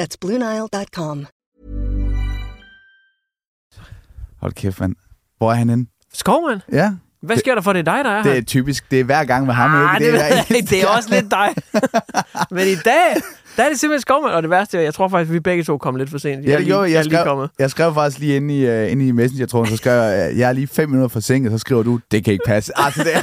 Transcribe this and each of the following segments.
That's BlueNile.com. Hold kæft, mand. Hvor er han henne? Skovmand? Ja. Hvad sker der for, det er dig, der er Det er typisk. Det er hver gang med ham. Ah, ikke? det, det, eneste det er også lidt dig. Men i dag, der er det simpelthen Skovmand. Og det værste er, jeg tror faktisk, at vi begge to kom lidt for sent. Ja, det lige, jeg. jeg Jeg skrev, kommet. jeg skrev faktisk lige inde i, uh, inde i Messenger-tråden, så skrev jeg, uh, jeg er lige fem minutter forsinket, så skriver du, det kan ikke passe. Altså, det er,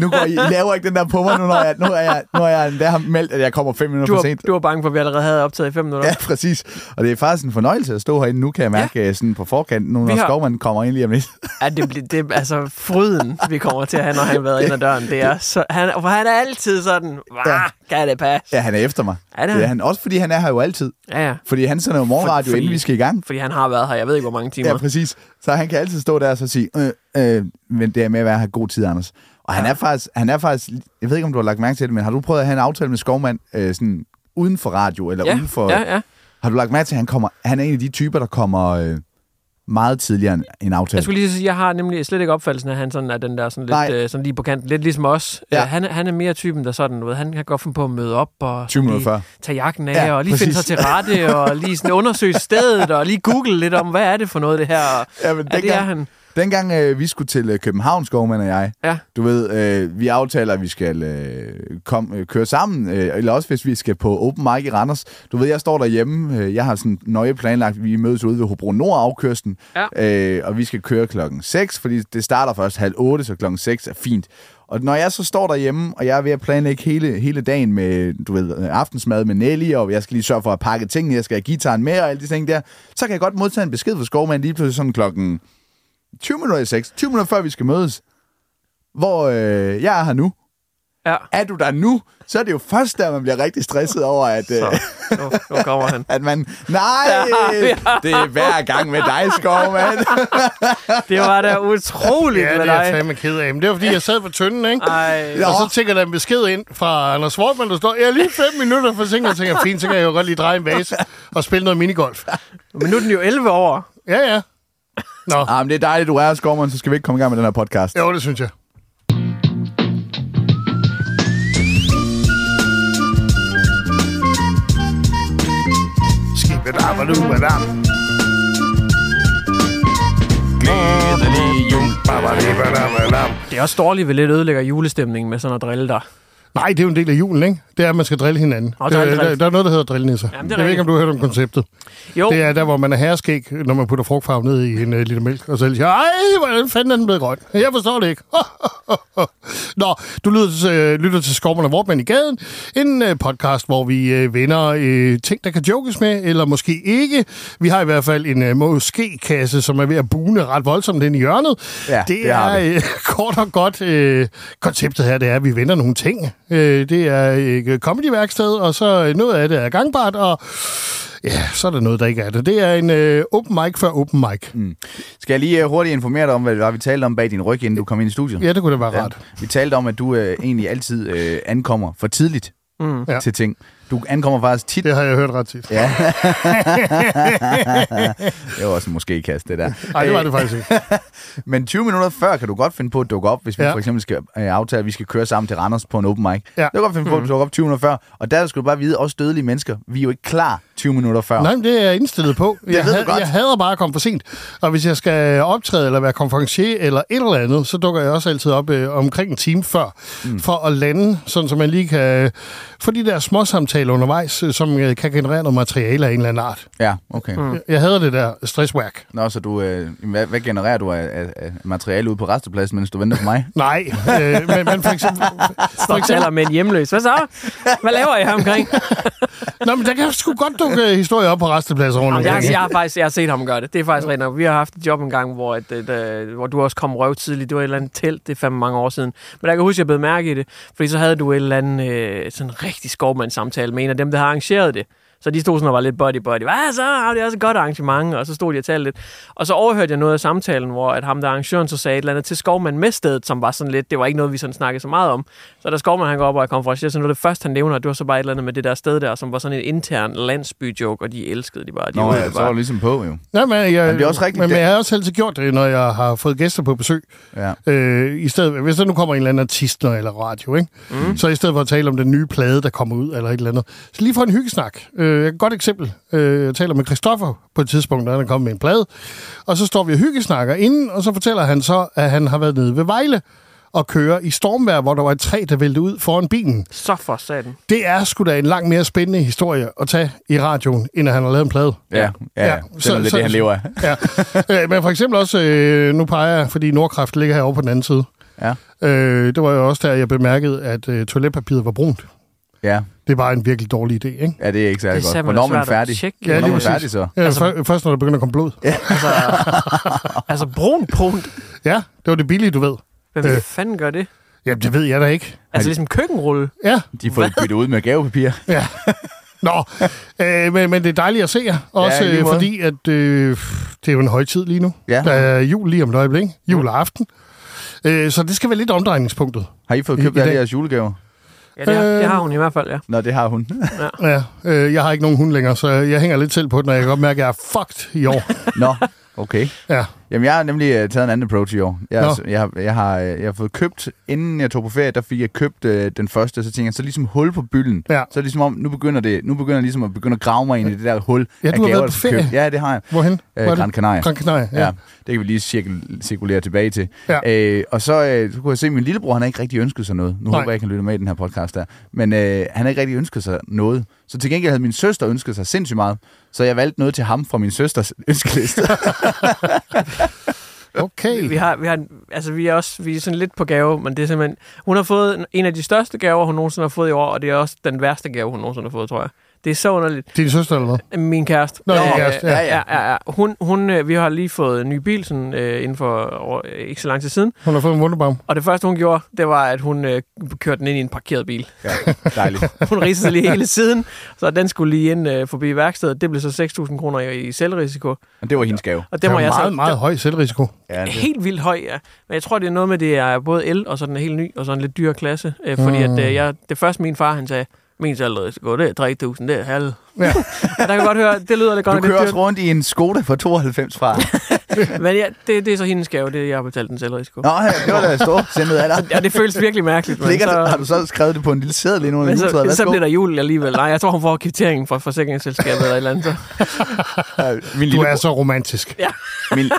nu går I, laver ikke den der på mig, nu når jeg, nu er jeg, nu er jeg der har meldt, at jeg kommer fem minutter Du for var, sent. du var bange for, at vi allerede havde optaget i fem minutter. Ja, præcis. Og det er faktisk en fornøjelse at stå herinde. Nu kan jeg mærke ja. sådan på forkant, nu når har- Skovmand kommer ind lige om lidt. Ja, det, bliver- det er altså fryden, vi kommer til at have, når han har været ind ad døren. Det er så, han, for han er altid sådan, Ja. ja. kan det passe? Ja, han er efter mig. Det det er han? Han. Også fordi han er her jo altid. Ja, ja. Fordi han sender jo morgenradio, For- fordi- inden vi skal i gang. Fordi han har været her, jeg ved ikke, hvor mange timer. Ja, præcis. Så han kan altid stå der og så sige, øh, øh, men det er med at være her god tid, Anders. Og han er faktisk, han er faktisk, jeg ved ikke, om du har lagt mærke til det, men har du prøvet at have en aftale med Skovmand øh, sådan uden for radio, eller ja, uden for... ja, ja. Har du lagt mærke til, at han, kommer, han er en af de typer, der kommer øh, meget tidligere end en aftale? Jeg skulle lige sige, jeg har nemlig slet ikke opfattelsen af, at han sådan er den der sådan Nej. lidt øh, sådan lige på kanten. Lidt ligesom os. Ja. Ja. han, er- han er mere typen, der sådan, ved, han kan godt finde på at møde op og 20 minutter lige før. tage jakken af, Ja, og lige præcis. finde sig til rette, og lige sådan undersøge stedet, og lige google lidt om, hvad er det for noget, det her? Ja, men ja, det er han. Dengang øh, vi skulle til øh, København, Skovmand og jeg, Ja. du ved, øh, vi aftaler, at vi skal øh, kom, øh, køre sammen, øh, eller også hvis vi skal på open mic i Randers. Du ved, jeg står derhjemme, øh, jeg har sådan nøje planlagt, vi mødes ude ved Hobro Nord afkørslen, Ja. øh, og vi skal køre klokken 6, fordi det starter først halv 8, så klokken 6 er fint. Og når jeg så står derhjemme, og jeg er ved at planlægge hele, hele dagen med, du ved, øh, aftensmad med Nelly, og jeg skal lige sørge for at pakke tingene, jeg skal have gitaren med og alle de ting der, så kan jeg godt modtage en besked fra Skovmand lige pludselig sådan klokken 20 minutter i 6, 20 minutter før vi skal mødes, hvor øh, jeg er her nu. Ja, Er du der nu, så er det jo først der, man bliver rigtig stresset over, at, øh, så nu, nu kommer han. at man... Nej, det er hver gang med dig, Skovmand. Det var da utroligt Ja, med det er jeg dig. fandme ked af. Men det var, fordi jeg sad på tynden, ikke? Ej, Og så tænker der en besked ind fra Anders Wortmann, der står, jeg er lige fem minutter for sent, og jeg tænker, fint, så kan jeg jo godt lige dreje en base og spille noget minigolf. men nu er den jo 11 år. Ja, ja. Nå, ah, men det er dejligt, du er her, Skovmand, så skal vi ikke komme i gang med den her podcast. jo, det synes jeg. Skibedabadubadam. Glædelig jul. Babadibadabadam. Det er også dårligt, vi lidt ødelægger julestemningen med sådan at drille dig. Nej, det er jo en del af julen, ikke? Det er, at man skal drille hinanden. Nå, det, drille, der, der er noget, der hedder drillnisser. Jamen, det er jeg ved ikke, om du har hørt om konceptet. Jo, Det er der, hvor man er herskæg, når man putter frugtfarve ned i en uh, liter mælk, og så siger, ej, hvordan fanden er den blevet grøn? Jeg forstår det ikke. Nå, du lytter til, lytter til Skovman og Vortmann i gaden, en uh, podcast, hvor vi uh, vender uh, ting, der kan jokes med, eller måske ikke. Vi har i hvert fald en uh, måske-kasse, som er ved at bune ret voldsomt ind i hjørnet. Ja, det, det er uh, kort og godt uh, konceptet her, det er, at vi vender nogle ting. Uh, det er uh, comedyværksted, og så noget af det er gangbart, og Ja, så er der noget, der ikke er det. Det er en øh, open mic før open mic. Mm. Skal jeg lige uh, hurtigt informere dig om, hvad det var, vi talte om bag din ryg, inden du kom ind i studiet? Ja, det kunne da være rart. Vi talte om, at du uh, egentlig altid uh, ankommer for tidligt Mm. Ja. til ting. Du ankommer faktisk tit... Det har jeg hørt ret tit. Ja. det var også måske kast, det der. Nej, det var det faktisk ikke. Men 20 minutter før kan du godt finde på at dukke op, hvis vi Ja. for eksempel skal øh, aftale, at vi skal køre sammen til Randers på en open mic. Ja. Det kan godt finde på, at du dukker op 20 minutter før. Og der skal du bare vide, også dødelige mennesker, vi er jo ikke klar 20 minutter før. Nej, men det er jeg indstillet på. Jeg, ved du godt. jeg hader bare at komme for sent. Og hvis jeg skal optræde eller være konferencier eller et eller andet, så dukker jeg også altid op øh, omkring en time før, mm. for at lande, sådan så man lige kan få de der små samtaler undervejs, øh, som øh, kan generere noget materiale af en eller anden art. Ja, okay. Mm. Jeg, jeg hader det der stresswork. Nå, så du, øh, hvad, hvad genererer du af, af, af materiale ude på restepladsen, mens du venter på mig? Nej, øh, men, men for eksempel... For eksempel med en hjemløs. Hvad så? Hvad laver I her omkring? Nå, men der kan sgu godt dukke øh, historier op på restepladser rundt omkring. jeg, har, jeg, har faktisk jeg har set ham gøre det. Det er faktisk rent nok. Vi har haft et job en gang, hvor, et, et, et, hvor du også kom røv tidligt. Det var et eller andet telt, det er fandme mange år siden. Men jeg kan huske, at jeg blev mærke i det. Fordi så havde du et eller andet øh, sådan rigtig skovmandssamtale med en af dem, der har arrangeret det. Så de stod sådan og var lidt buddy-buddy. Hvad så? Ah, Det er også et godt arrangement. Og så stod de og talte lidt. Og så overhørte jeg noget af samtalen, hvor at ham der arrangøren så sagde et eller andet til Skovmand med stedet, som var sådan lidt, det var ikke noget, vi sådan snakkede så meget om. Så da Skovmand han går op og konferencier, så noget af det første, han nævner, det var så bare et eller andet med det der sted der, som var sådan en intern landsby-joke, og de elskede de bare. De Nå, var ja, så var bare du ligesom på, jo. Ja, men, jeg, Men det er også rigtigt, Men, men jeg har også altid gjort det, når jeg har fået gæster på besøg. Ja. Øh, i stedet, hvis der nu kommer en eller anden artist eller radio, ikke? Mm. så i stedet for at tale om den nye plade, der kommer ud, eller et eller andet, så lige få en hyggesnak. Øh, et godt eksempel. Øh, jeg taler med Christoffer på et tidspunkt, da han er kommet med en plade, og så står vi og hyggesnakker inden, og så fortæller han så, at han har været nede ved Vejle og kører i stormvejr, hvor der var et træ, der væltede ud foran bilen. Så for satan. Det er sgu da en langt mere spændende historie at tage i radioen, end at han har lavet en plade. Ja, ja, ja. Ja, det så- er lidt så- det, han lever af. Ja. Øh, Men for eksempel også, øh, nu peger jeg, fordi Nordkraft ligger herovre på den anden side. Ja. Øh, det var jo også der, jeg bemærkede, at øh, toiletpapiret var brunt. Ja, Det var en virkelig dårlig idé, ikke? ja det er ikke særlig Det er godt. Hvornår er man at færdig? tjekke. Ja, Hvornår er man præcis. færdig så? Ja, altså, først når der begynder at komme blod. Ja, Altså, altså brun brunt. ja det var det billige, du ved. Hvem Øh. fanden gør det? Jamen, det ved jeg da ikke. Altså ligesom køkkenrulle. Ja, De får det byttet ud med gavepapir. ja. Nå, øh, men, men det er dejligt at se jer. Også lige øh, fordi, at øh, det er jo en højtid lige nu. Ja. Der er jul lige om et øjeblik. Juleaften. Øh, så det skal være lidt omdrejningspunktet. Har I fået købt alle jeres julegaver? Ja, det, har, Øh. det har hun i hvert fald, ja. Nå, det har hun. Ja, øh, jeg har ikke nogen hund længere, så jeg hænger lidt selv på den, og jeg kan godt mærke, at jeg er fucked i år. Nå, okay. Ja. Jamen, jeg har nemlig uh, taget en anden approach i år. Jeg, Nå. altså, jeg, har, jeg, har, øh, jeg har fået købt, inden jeg tog på ferie, der fik jeg købt uh, den første, så tænkte jeg, så ligesom hul på bylden. Ja. Så ligesom om, nu begynder det, nu begynder jeg ligesom at begynde at grave mig ind i det der hul Ja, af du har gaver, været på ferie. købes. Ja, det har jeg. Hvorhen? Hvor Uh? Gran Canaria. Gran Canaria, ja. Ja, det kan vi lige cirkul- cirkulere tilbage til. Ja. Øh, og så, øh, så kunne jeg se, at min lillebror, han har ikke rigtig ønsket sig noget. Nu Nej. håber jeg ikke, han lytter med i den her podcast der. Men øh, han har ikke rigtig ønsket sig noget. Så til gengæld havde min søster ønsket sig sindssygt meget. Så jeg valgte noget til ham fra min søsters ønskeliste. Okay. Vi har, vi har, altså vi er også, vi er sådan lidt på gave, men det er simpelthen, hun har fået en af de største gaver, hun nogensinde har fået i år, og det er også den værste gave, hun nogensinde har fået, tror jeg. Det er så underligt. Din søster eller hvad? Min kæreste. Nå, din Øh, kæreste, ja. ja, ja, ja. Hun, hun, øh, vi har lige fået en ny bil sådan, øh, inden for år, øh, ikke så lang tid siden. Hun har fået en wunderbaum. Og det første, hun gjorde, det var, at hun øh, kørte den ind i en parkeret bil. ja, dejligt. Hun ridsede sig lige hele tiden, så den skulle lige ind øh, forbi værkstedet. Det blev så 6.000 kroner i, i selvrisiko. Og det var hendes gave. Og det Det er jeg meget, så, meget høj selvrisiko. Ja, det. Helt vildt høj, ja. Men jeg tror, det er noget med, det er både el, og så den er helt ny, og så en lidt dyr klasse. Øh, fordi Mm. at, øh, jeg, det første min far, han sagde, min selvrisiko, det er 3.000, det er halv. Ja. Og der kan godt høre, det lyder lidt godt Du kører også rundt i en Skoda for 92 fra. Men ja, det, det er så hendes gave, det er, jeg har betalt den selvrisiko. Nå, ja, det var da stort sendet af dig. Ja, det føles virkelig mærkeligt. Men Ligger, så, har du så skrevet det på en lille seddel ind under men så, så Værsgo. bliver der jul alligevel. Nej, jeg tror, hun får kvitteringen fra forsikringsselskabet eller et eller andet. Så. Ja, Min Du lille, er så romantisk. min,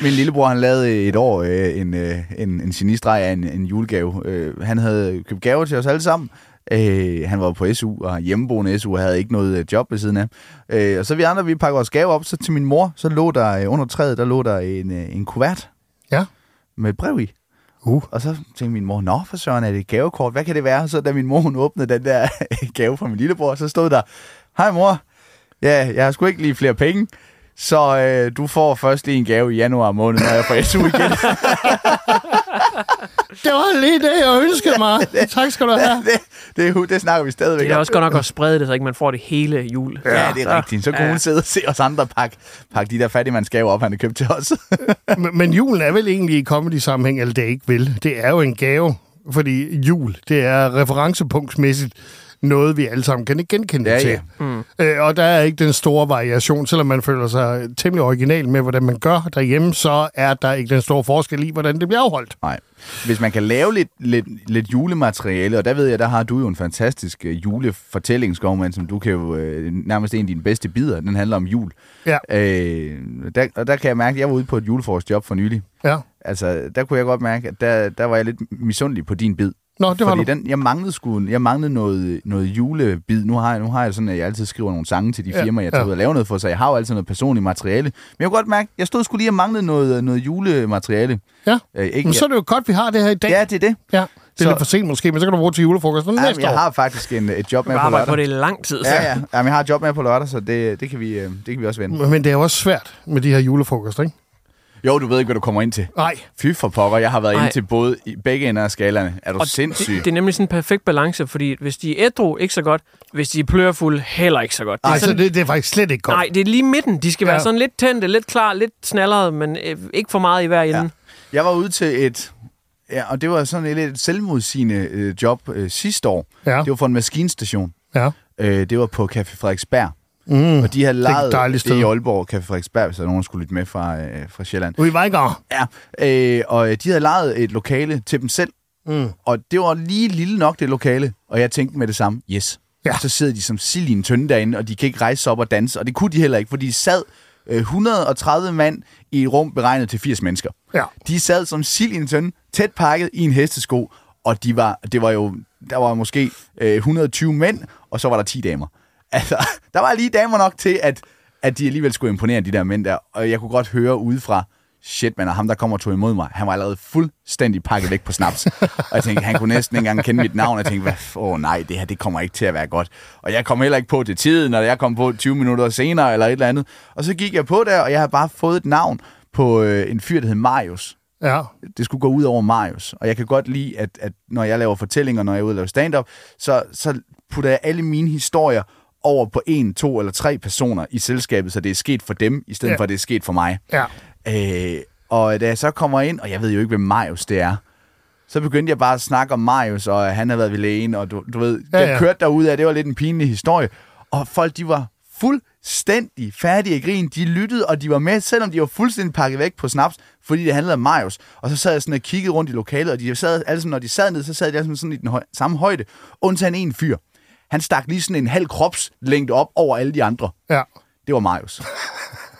min lillebror, han lavede et år øh, en, øh, en, en genistreg af en, en julegave. Øh, han havde købt gaver til os alle sammen. Øh, han var på SU og hjemmeboende SU og havde ikke noget øh, job ved siden af. Øh, og så vi andre, vi pakker vores gaver op. Så til min mor, så lå der øh, under træet, der lå der en, øh, en kuvert Ja. med et brev i. Uh. Og så tænkte min mor, nå for søren, er det et gavekort? Hvad kan det være? Så da min mor hun åbnede den der gave fra min lillebror, så stod der, hej mor, ja, jeg har sgu ikke lige flere penge, så øh, du får først lige en gave i januar måned, når jeg får SU igen. Det var lige det, jeg ønskede mig. tak skal du have. det, det, det, det snakker vi stadigvæk Det er om. også godt nok at sprede det, så ikke man får det hele jul. Ja, det er rigtigt. Så kunne Ja. hun sidde og se os andre pakke, pakke de der fattigmandsgaver op, han har købt til os. Men, men julen er vel egentlig i comedy-sammenhæng, eller det er ikke vel. Det er jo en gave, fordi jul, det er referencepunktsmæssigt noget, vi alle sammen kan genkende Ja, til. ja. Mm. Øh, og der er ikke den store variation. Selvom man føler sig temmelig original med, hvordan man gør derhjemme, så er der ikke den store forskel i, hvordan det bliver afholdt. Nej. Hvis man kan lave lidt, lidt, lidt julemateriale, og der ved jeg, der har du jo en fantastisk øh, julefortællingsgovmand, som du kan jo øh, nærmest en af dine bedste bidder. Den handler om jul. Ja. Øh, der, og der kan jeg mærke, at jeg var ude på et juleforsjob for nylig. Ja. Altså, der kunne jeg godt mærke, at der, der var jeg lidt misundelig på din bid. Nå, det var Fordi du. den, jeg manglede, sgu, jeg manglede noget, noget julebid. Nu har, jeg, nu har jeg sådan, at jeg altid skriver nogle sange til de Ja, firmaer, jeg tager ja. ud og laver noget for, så jeg har jo altid noget personligt materiale. Men jeg kunne godt mærke, at jeg stod skulle lige og manglede noget, noget julemateriale. Ja. Øh, ikke, Men så er det jo godt, vi har det her i dag. Ja, det er det. Ja. Det er Så- lidt for sent måske, men så kan du bruge til julefrokosten Ja, næste jeg år. har faktisk en, et job med på lørdag. på det i lang tid. så. Ja, ja. Jamen, jeg har et job med på lørdag, så det, det, kan, vi, øh, det kan vi også vende. Men det er jo også svært med de her julefrokoster, ikke? Jo, du ved ikke, hvad du kommer ind til. Nej. Fy for pokker, jeg har været Nej. inde til både i begge ender af skalaerne. Er du Og sindssyg? det, det er nemlig sådan en perfekt balance, fordi hvis de er ædru, ikke så godt. Hvis de er plørfulde, heller ikke så godt. Altså, sådan, det, det er faktisk slet ikke godt. nej, det er lige midten. De skal Ja. være sådan lidt tændte, lidt klar, lidt snallerede, men øh, ikke for meget i hver ende. Ja. Jeg var ude til et... Ja, og det var sådan et lidt selvmodsigende øh, job øh, sidste år. Ja. Det var for en maskinstation. Ja. Øh, det var på Café Frederiksberg. Mm. Og de har et lejet det sted. i Aalborg, Café Frederiksberg, hvis der er nogen, der skulle lytte med fra, øh, fra Sjælland. Ude i Vejgaard. Ja, øh, og øh, de havde lejet et lokale til dem selv. Mm. Og det var lige lille nok, det lokale. Og jeg tænkte med det samme, yes. Ja. Så sidder de som sild i en tønde derinde, og de kan ikke rejse sig op og danse. Og det kunne de heller ikke, for de sad øh, 130 mand i et rum beregnet til 80 mennesker. Ja. De sad som sild i en tønde, tæt pakket i en hestesko, og de var, det var jo, der var måske øh, 120 mænd, og så var der 10 damer. Altså, der var lige damer nok til, at, at de alligevel skulle imponere de der mænd der, og jeg kunne godt høre udefra, shit, man, og ham der kommer og tog imod mig, han var allerede fuldstændig pakket væk på snaps. og jeg tænkte, han kunne næsten ikke engang kende mit navn, og jeg tænkte, åh nej, det her, det kommer ikke til at være godt. Og jeg kom heller ikke på til tiden, og jeg kom på 20 minutter senere, eller et eller andet. Og så gik jeg på der, og jeg havde bare fået et navn på øh, en fyr, der hed Marius Ja. det skulle gå ud over Marius. Og jeg kan godt lide, at, at når jeg laver fortællinger, når jeg er ude og lave stand-up, så, så putter jeg alle mine historier over på en, to eller tre personer i selskabet, så det er sket for dem, i stedet Ja. for, at det er sket for mig. Ja. Øh, og da jeg så kommer ind, og jeg ved jo ikke, hvem Marius det er, så begyndte jeg bare at snakke om Marius, og han havde været ved lægen, og du, du ved, Ja, ja, det kørte derude af, det var lidt en pinlig historie. Og folk, de var fuldstændig færdige i grin. De lyttede, og de var med, selvom de var fuldstændig pakket væk på snaps, fordi det handlede om Marius. Og så sad jeg sådan og kiggede rundt i lokalet, og de sad, altså, når de sad ned, så sad de alle sammen sådan i den høj, samme højde, undtagen en fyr. Han stak lige sådan en halv kropslængde op over alle de andre. Ja. Det var Marius.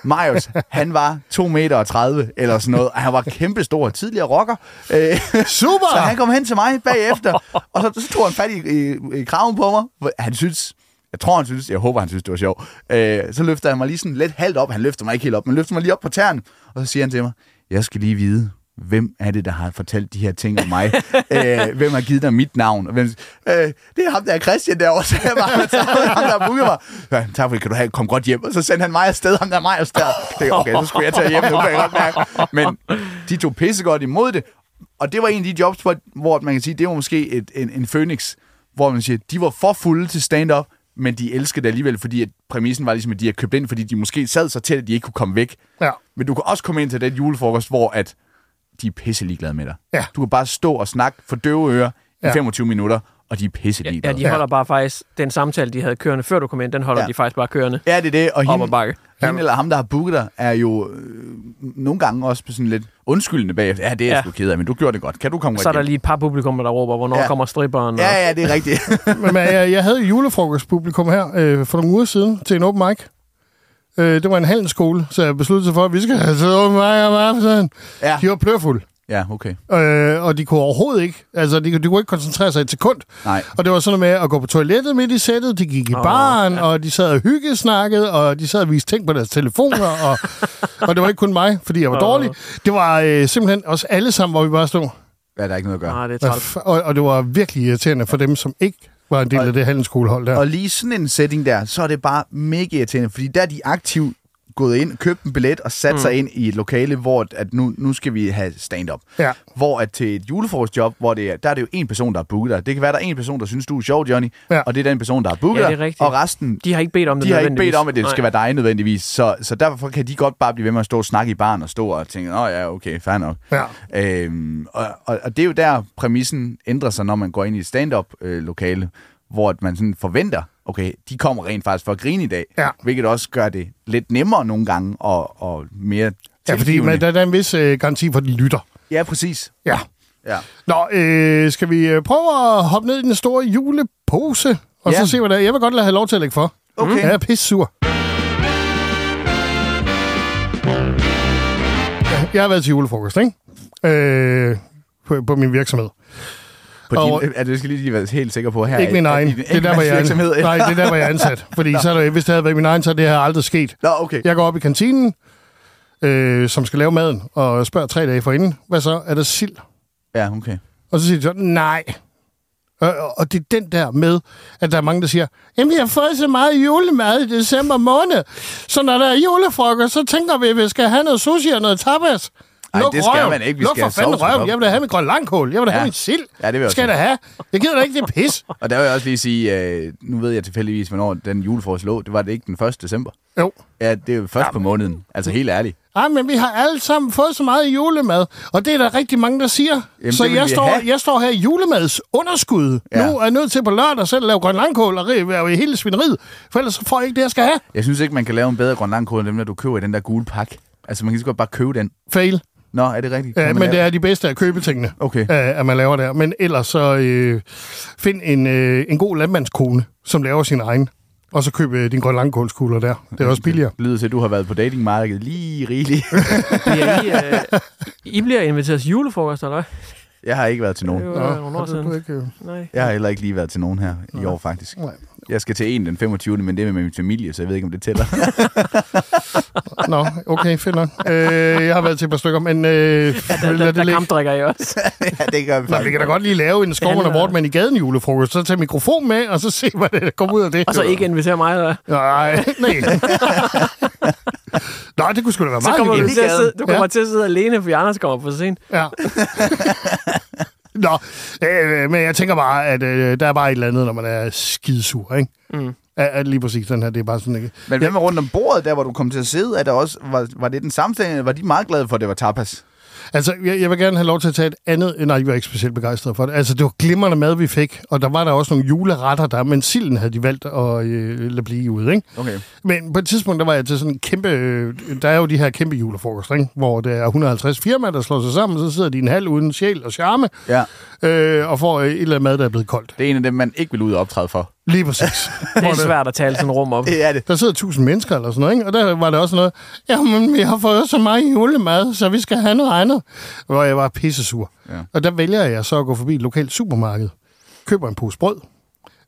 Marius, han var 2 meter og 30 eller sådan noget, og han var kæmpestor, tidligere rocker. Øh, Super! så han kom hen til mig bagefter, og så, så tog han fat i, i, i kraven på mig. Han synes, jeg tror han synes, jeg håber han synes, det var sjovt. Øh, så løfter han mig lige sådan lidt halvt op. Han løfter mig ikke helt op, men løfter mig lige op på tæerne. Og så siger han til mig, jeg skal lige vide, hvem er det, der har fortalt de her ting om mig? øh, hvem har givet dig mit navn? Og hvem, øh, det er ham, der er Christian derovre, så jeg bare, så ham, der booket mig. Ja, tak for det, kan du have, kom godt hjem. Og så sendte han mig afsted, ham der er mig afsted. Tænkte, okay, så skulle jeg tage hjem, nu kan jeg godt mærke. Men de tog pissegodt imod det. Og det var en af de jobs, hvor, hvor man kan sige, det var måske et, en, en phoenix, hvor man siger, de var for fulde til stand-up, men de elskede det alligevel, fordi at præmissen var ligesom, at de havde købt ind, fordi de måske sad så tæt, at de ikke kunne komme væk. Ja. Men du kan også komme ind til den julefrokost, hvor at de er pisse ligeglade med dig. Ja. Du kan bare stå og snakke for døve ører Ja. i 25 minutter, og de er pisse Ja, ligeglade. de holder bare faktisk, den samtale, de havde kørende, før du kom ind, den holder Ja. de faktisk bare kørende. Ja, det er det. Og hende, ad bakke. hende eller ham, der har booket dig, er jo øh, nogle gange også på sådan lidt undskyldende bagefter. Ja, det er jeg Ja. sgu ked af, men du gjorde det godt. Kan du komme Så er der lige et par publikummer, der råber, hvornår Ja. kommer stripperen. og- Ja, ja, det er rigtigt. Men jeg, jeg havde julefrokostpublikum her øh, for nogle uger siden til en open mic. Øh, det var en handelsskole, så jeg besluttede sig for, at vi skal have så open mic om aftenen. ja. De var plørfulde, ja, okay. øh, og de kunne overhovedet ikke, altså de, de kunne ikke koncentrere sig et sekund. Nej. Og det var sådan noget med at gå på toilettet midt i sættet, de gik i Åh, baren, ja. og de sad og hyggesnakkede, og de sad og viste ting på deres telefoner, og, og det var ikke kun mig, fordi jeg var Åh. dårlig. Det var øh, simpelthen os alle sammen, hvor vi bare stod. Ja, der er ikke noget at gøre. Nej, det er træt. Og, og det var virkelig irriterende for dem, som ikke var en del af det handelsskolehold der. Og lige sådan en setting der, så er det bare mega irriterende, fordi der er de aktivt gået ind, købt en billet og sat mm. sig ind i et lokale, hvor at nu, nu skal vi have stand-up. Ja. Hvor at til et julefrokostjob, hvor det er, der er det jo en person, der har booket dig. Det kan være, der er en person, der synes, du er sjov, Johnny, Ja. og det er den person, der har booket Ja, dig, og resten, De har ikke bedt om det de har ikke bedt om, at det Nej. skal være dig nødvendigvis. Så, så derfor kan de godt bare blive ved med at stå og snakke i baren og stå og tænke, nå ja, okay, fair nok. Ja. Øhm, og, og, og det er jo der, præmissen ændrer sig, når man går ind i et stand-up-lokale. Hvor man sådan forventer, okay, de kommer rent faktisk for at grine i dag, Ja. hvilket også gør det lidt nemmere nogle gange og, og mere Ja, fordi man, der, der er en vis øh, garanti for, at de lytter. Ja, præcis. Ja. Ja. Nå, øh, skal vi øh, prøve at hoppe ned i den store julepose, og Ja. så se, hvad der er? Jeg vil godt lade have lov til at lægge for. Okay. Jeg er pisse sur. Jeg har været til julefrokost, ikke? Øh, på, på min virksomhed. På Og- din, er det skal lige være helt sikker på her. Ikke min egen. din Det er der, hvor jeg er, nej, det er der, hvor jeg er ansat. Fordi så er der, hvis det havde været min egen, så det her aldrig sket. Nå, okay. Jeg går op i kantinen, øh, som skal lave maden, og spørger tre dage forinden, hvad så? Er der sild? Ja, okay. Og så siger de så, nej. Og, og- og det er den der med, at der er mange, der siger, jamen vi har fået så meget julemad i december måned, så når der er julefrokost, så tænker vi, at vi skal have noget sushi og noget tapas. Ej, Luk det skal røven. man ikke. Vi Luk skal for fanden røven. op. Jeg vil da have min grøn langkål. Jeg vil da Ja. have min sild. Ja, det vil jeg skal jeg da have. Jeg gider da ikke det pis. Og der vil jeg også lige sige, øh, nu ved jeg tilfældigvis, hvornår den julefrokost lå. Det var det ikke den 1. december. Jo. Ja, det er jo først på måneden. Altså helt ærligt. Ej, men vi har alle sammen fået så meget julemad, og det er der rigtig mange, der siger. Jamen, så jeg står, have. jeg står her i julemads underskud. Ja. Ja. Nu er jeg nødt til på lørdag selv at lave grøn langkål og rive i hele svineriet, for ellers får jeg ikke det, jeg skal have. Jeg synes ikke, man kan lave en bedre grøn langkål, end dem, der du køber i den der gule pakke. Altså, man kan så godt bare købe den. Fail. Nå, er det rigtigt? Ja, Kan men det lave- er de bedste af købetingene, Okay. øh, at man laver der. Men ellers så øh, find en, øh, en god landmandskone, som laver sin egen. Og så køb øh, din grøn langkålskugler der. Det er også billigere. Det lyder til, at du har været på datingmarkedet lige rigeligt. Bliver I, øh, I bliver inviteret til julefrokost, eller hvad? Jeg har ikke været til nogen. Det Nå, var øh, nogle år siden. ikke, øh, Nej. Jeg har heller ikke lige været til nogen her i år, faktisk. Nej. Jeg skal til en den 25. men det er med min familie, så jeg ved ikke, om det tæller. Nå, okay, fedt nok. Øh, jeg har været til et par stykker, men øh, Der, lad der, det der ligge. kampdrikker I også. ja, det gør vi Nå, vi kan da godt lige lave en handler- og man i gaden julefrokost, så tage mikrofon med, og så se, hvad der kommer ud af det. Og så ikke invitere mig, eller? Nej, nej. Nå, det kunne sgu da være Så meget kommer du, til at sidde, du kommer Ja. til at sidde alene, fordi Anders kommer for sent. Ja. Nå, øh, men jeg tænker bare, at øh, der er bare et eller andet, når man er skidesur, ikke? Mm. At, at lige præcis den her, det er bare sådan, ikke? Men hvem er rundt om bordet, der hvor du kom til at sidde? Er der også, var, var det den samme eller var de meget glade for, at det var tapas? Altså, jeg, jeg vil gerne have lov til at tage et andet... Nej, jeg var ikke specielt begejstret for det. Altså, det var glimrende mad, vi fik, og der var der også nogle juleretter der, men silden havde de valgt at øh, lade blive ude, ikke? Okay. Men på et tidspunkt, der var jeg til sådan en kæmpe... øh, Der er jo de her kæmpe julefrokoster, ikke? Hvor der er 150 firmaer, der slår sig sammen, så sidder de en halv uden sjæl og charme, Ja, øh, og får øh, et eller andet mad, der er blevet koldt. det er en af dem, man ikke vil ud og optræde for. Lige præcis. Det er svært at tale sådan rum op. Det er det. Der sidder tusind mennesker eller sådan noget, ikke? Og der var det også noget, jamen, vi har fået så meget julemad, så vi skal have noget andet. Hvor jeg var pissesur. Ja. Og der vælger jeg så at gå forbi et lokalt supermarked, køber en pose brød,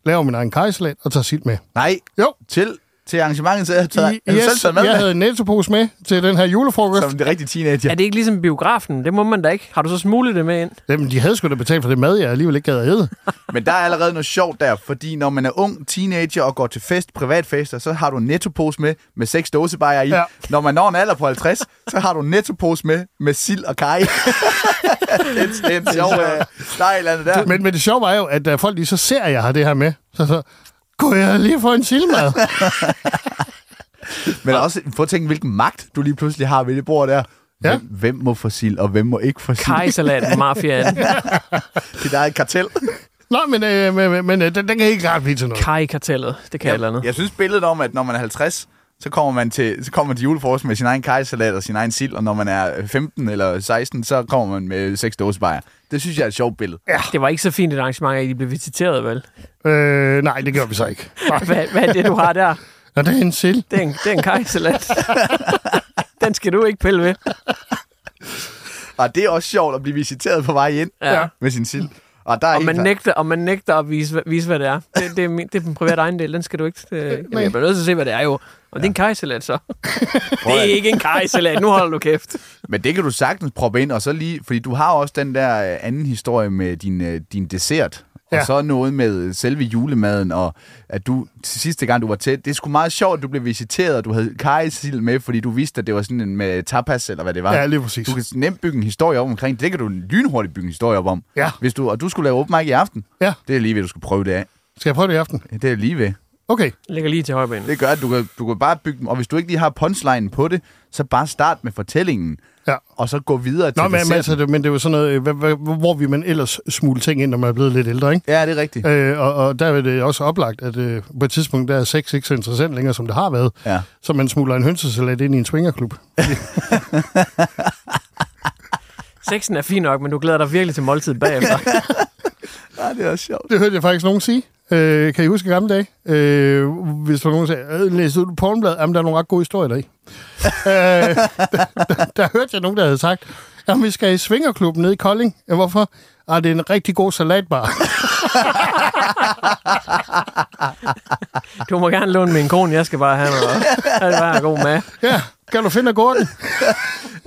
laver min egen kajsalat og tager sild med. Nej, Jo, til, til arrangementet, så jeg har taget, I, yes, selv taget med, jeg med havde en nettopose med til den her julefrokost. som det rigtige teenager. Er det ikke ligesom biografen? Det må man da ikke. Har du så smuglet det med ind? Jamen, de havde sgu da betalt for det mad, jeg alligevel ikke gad at æde. Men der er allerede noget sjovt der, fordi når man er ung teenager og går til fest, privatfester, så har du en nettopose med, med seks dåsebajer i. Ja. Når man når en alder på 50, så har du en nettopose med, med sild og kaj. det, er, det er en sjov... øh, Der er et eller andet der. Men, men det sjove var jo, at folk lige så ser, at jeg har det her med, så så, kunne jeg lige få en sildmad? Men også, få at tænke, hvilken magt du lige pludselig har ved det bord der. Ja. Hvem, hvem må få sild, og hvem må ikke få sild? Kajsalat, mafiaen. Det der er et kartel. Nå, men, øh, men, men, øh, den, den kan ikke klart blive til noget. Kaj-kartellet. Det kan jeg eller andet. Jeg synes billedet om, at når man er 50, så kommer man til, så kommer man til julefrokost med sin egen kajsalat og sin egen sild, og når man er 15 eller 16, så kommer man med seks dåsebajer. Det synes jeg er et sjovt billede. Det var ikke så fint et arrangement, at I blev visiteret, vel? Øh, nej, det gør vi så ikke. Hvad, hvad er det, du har der? Og det er en sild. Det er en, det er en kajsalat. Den skal du ikke pille ved. Og det er også sjovt at blive visiteret på vej ind Ja. med sin sild. Og der er Og en, man der- nægter, og man nægter at vise, vise hvad det er. Det, det, er, min, det er den private ejendel, den skal du ikke... Øh, jamen, jeg bliver nødt til at se, hvad det er jo. Og det er en kajsalat, så. det er ikke en kajsalat, nu holder du kæft. Men det kan du sagtens proppe ind, og så lige, fordi du har også den der øh, anden historie med din, øh, din dessert, og Ja. så noget med selve julemaden, og at du til sidste gang, du var tæt, det er sgu meget sjovt, at du blev visiteret, og du havde kajsild med, fordi du vidste, at det var sådan en med tapas, eller hvad det var. Ja, lige præcis. Du kan nemt bygge en historie op omkring det. Det kan du lynhurtigt bygge en historie op om. Ja. Hvis du, og du skulle lave open mic i aften. Ja. Det er lige ved, du skal prøve det af. Skal jeg prøve det i aften? Det er lige ved. Okay. Ligger lige til højbenet. Det gør, at du kan, du kan bare bygge dem, og hvis du ikke lige har punchline på det, så bare start med fortællingen, Ja. og så gå videre til Nå, men, men, altså, det, men det er jo sådan noget, hvad- hvad- hvor vi man ellers smule ting ind, når man er blevet lidt ældre, ikke? Ja, det er rigtigt. Øh, og, og der er det også oplagt, at øh, på et tidspunkt, der er sex ikke så interessant længere, som det har været. Ja. Så man smuler en hønsesalat ind i en swingerklub. Sexen er fin nok, men du glæder dig virkelig til måltid bagefter. Ja, det er også sjovt. Det hørte jeg faktisk nogen sige. Øh, kan I huske gamle dage? Øh, hvis der var nogen, sagde, øh, læste du pornblad? Jamen, der er nogle ret gode historier deri. øh, der, der, der, hørte jeg nogen, der havde sagt, jamen, vi skal i Svingerklubben nede i Kolding. Ja, hvorfor? Ah, det er en rigtig god salatbar. Du må gerne låne min kone, jeg skal bare have noget. Det er bare god mad. ja, kan du finde agurken?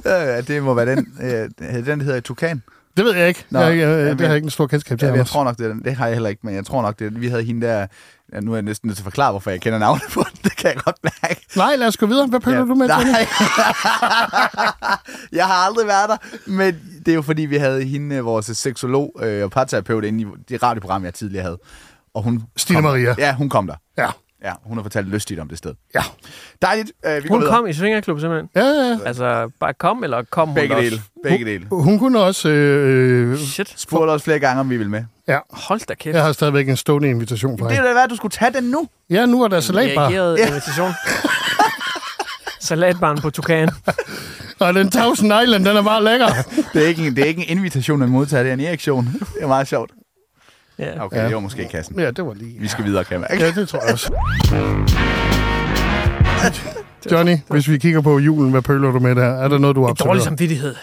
Ja, det må være den, øh, den der hedder Tukan. Det ved jeg ikke. Nå, jeg, jeg, ja, det har jeg ikke en stor kendskab til. Ja, jeg tror nok, det er. Det har jeg heller ikke, men jeg tror nok, det er. Vi havde hende der... Ja, nu er jeg næsten nødt til at forklare, hvorfor jeg kender navnet på den. Det kan jeg godt mærke. Nej, lad os gå videre. Hvad pøller Ja, du med? Nej. jeg har aldrig været der, men det er jo fordi, vi havde hende, øh, vores seksolog øh, og parterapeut, inde i det radioprogram, jeg tidligere havde. Og hun Stine kom, Maria. Ja, hun kom der. Ja, Ja, hun har fortalt lystigt om det sted. ja. Dejligt. Øh, vi Hun kom i Svingerklub simpelthen. Ja, ja. Altså, bare kom, eller kom hun Begge også? dele. Begge dele. Hun kunne også... Øh, Shit. Spurgte os flere gange, om vi ville med. ja, Hold da kæft. jeg har stadigvæk en stående invitation for Det er hende. da hvad, du skulle tage den nu. Ja, nu er der salatbar. Reageret Ja. invitation. Salatbarn på Tukan. Og den Thousand Island, den er bare lækker. Det er ikke en, det er ikke en invitation, man modtager, det er en erektion. Det er meget sjovt. Ja. Okay, Ja. det var måske kassen. Ja, det var lige... Vi skal videre, kan. Ja, det tror jeg også. Johnny, hvis vi kigger på julen, hvad pøler du med der? Er der noget, du har Dårlig observeret? samvittighed.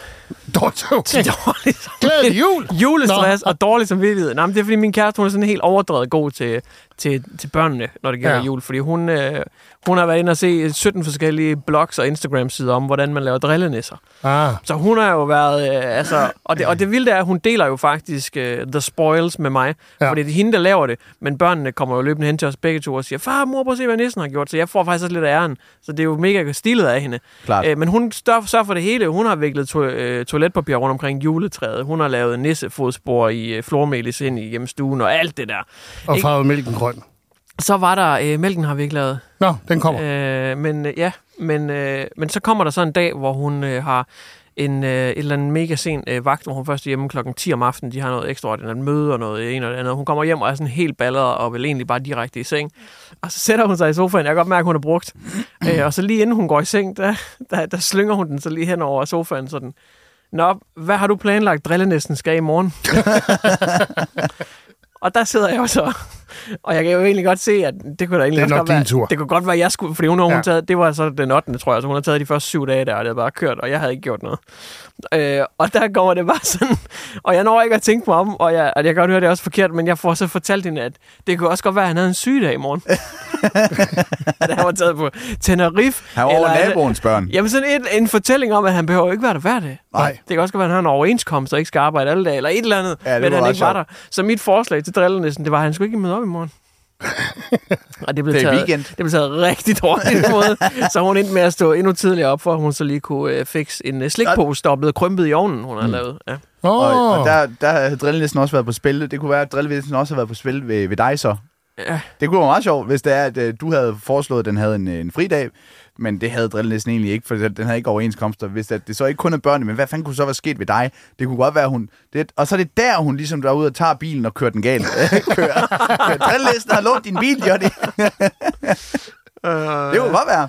Dårlig samvittighed. Dårlig. Glædelig jul! Julestress Nå. og dårlig samvittighed. Nej, men det er fordi min kæreste, hun er sådan helt overdrevet god til, til, til børnene, når det gælder Ja. jul. Fordi hun, øh, hun har været inde og se 17 forskellige blogs og Instagram-sider om, hvordan man laver drillenisser. Ah, Så hun har jo været, øh, altså, og det, og det vilde er, at hun deler jo faktisk øh, The Spoils med mig, Ja. fordi det er hende, der laver det, men børnene kommer jo løbende hen til os begge to og siger, far, mor, prøv at se, hvad nissen har gjort, så jeg får faktisk også lidt af æren, så det er jo mega stilet af hende. Øh, men hun sørger for det hele, hun har viklet to, øh, toiletpapir rundt omkring juletræet, hun har lavet nissefodspor i øh, flormelis ind i hjemmestuen og alt det der. og farvet mælken grøn. Så var der, øh, mælken har vi ikke lavet, Nå, den kommer. Øh, men øh, ja, men, øh, men så kommer der så en dag, hvor hun øh, har en øh, et eller andet mega sen øh, vagt, hvor hun først er hjemme klokken 10 om aftenen. De har noget ekstraordinært møde og noget en og det andet. Hun kommer hjem og er sådan helt ballet og vil egentlig bare direkte i seng. Og så sætter hun sig i sofaen. Jeg kan godt mærke, at hun er brugt. øh, og så lige inden hun går i seng, der, der, der slynger hun den så lige hen over sofaen sådan. Nå, hvad har du planlagt, drillenæsten skal i morgen? og der sidder jeg jo så. Og jeg kan jo egentlig godt se, at det kunne da egentlig Det er nok godt være, tur. Det kunne godt være, at jeg skulle, fordi hun Ja. hun taget, det var så den 8. tror jeg, så hun har taget de første syv dage der, og det havde bare kørt, og jeg havde ikke gjort noget. Øh, og der kommer det bare sådan, og jeg når ikke at tænke mig om, og jeg, og jeg kan godt høre, det er også forkert, men jeg får så fortalt hende, at det kunne også godt være, at han havde en sygedag i morgen. at han var taget på Tenerife. Han var over naboens børn. Jamen sådan et, en fortælling om, at han behøver ikke være der hver dag. Nej. Det kan også godt være, at han har en overenskomst og ikke skal arbejde alle dage, eller et eller andet, Ja, men han ikke var der. Så mit forslag til drillenissen, det var, at han skulle ikke møde op i morgen. og det blev, Det taget, weekend. det blev taget rigtig dårligt imod. så hun endte med at stå endnu tidligere op, for at hun så lige kunne øh, fikse en øh, slikpose, der blevet krympet i ovnen, hun havde Mm. lavet. Ja. Åh, Og, og der, der havde drillenissen også været på spil. Det kunne være, at drillenissen også havde været på spil ved, ved dig så. Ja. Det kunne være meget sjovt, hvis det er, at øh, du havde foreslået, at den havde en, øh, en fridag, men det havde drillenissen egentlig ikke, for den den havde ikke overenskomster. Hvis det, det så ikke kun er børnene, men hvad fanden kunne så være sket ved dig? Det kunne godt være, hun... Det, og så er det der, hun ligesom derude og tager bilen og kører den galt. kører. kører. Drillenissen har lånt din bil, Johnny. det kunne godt være.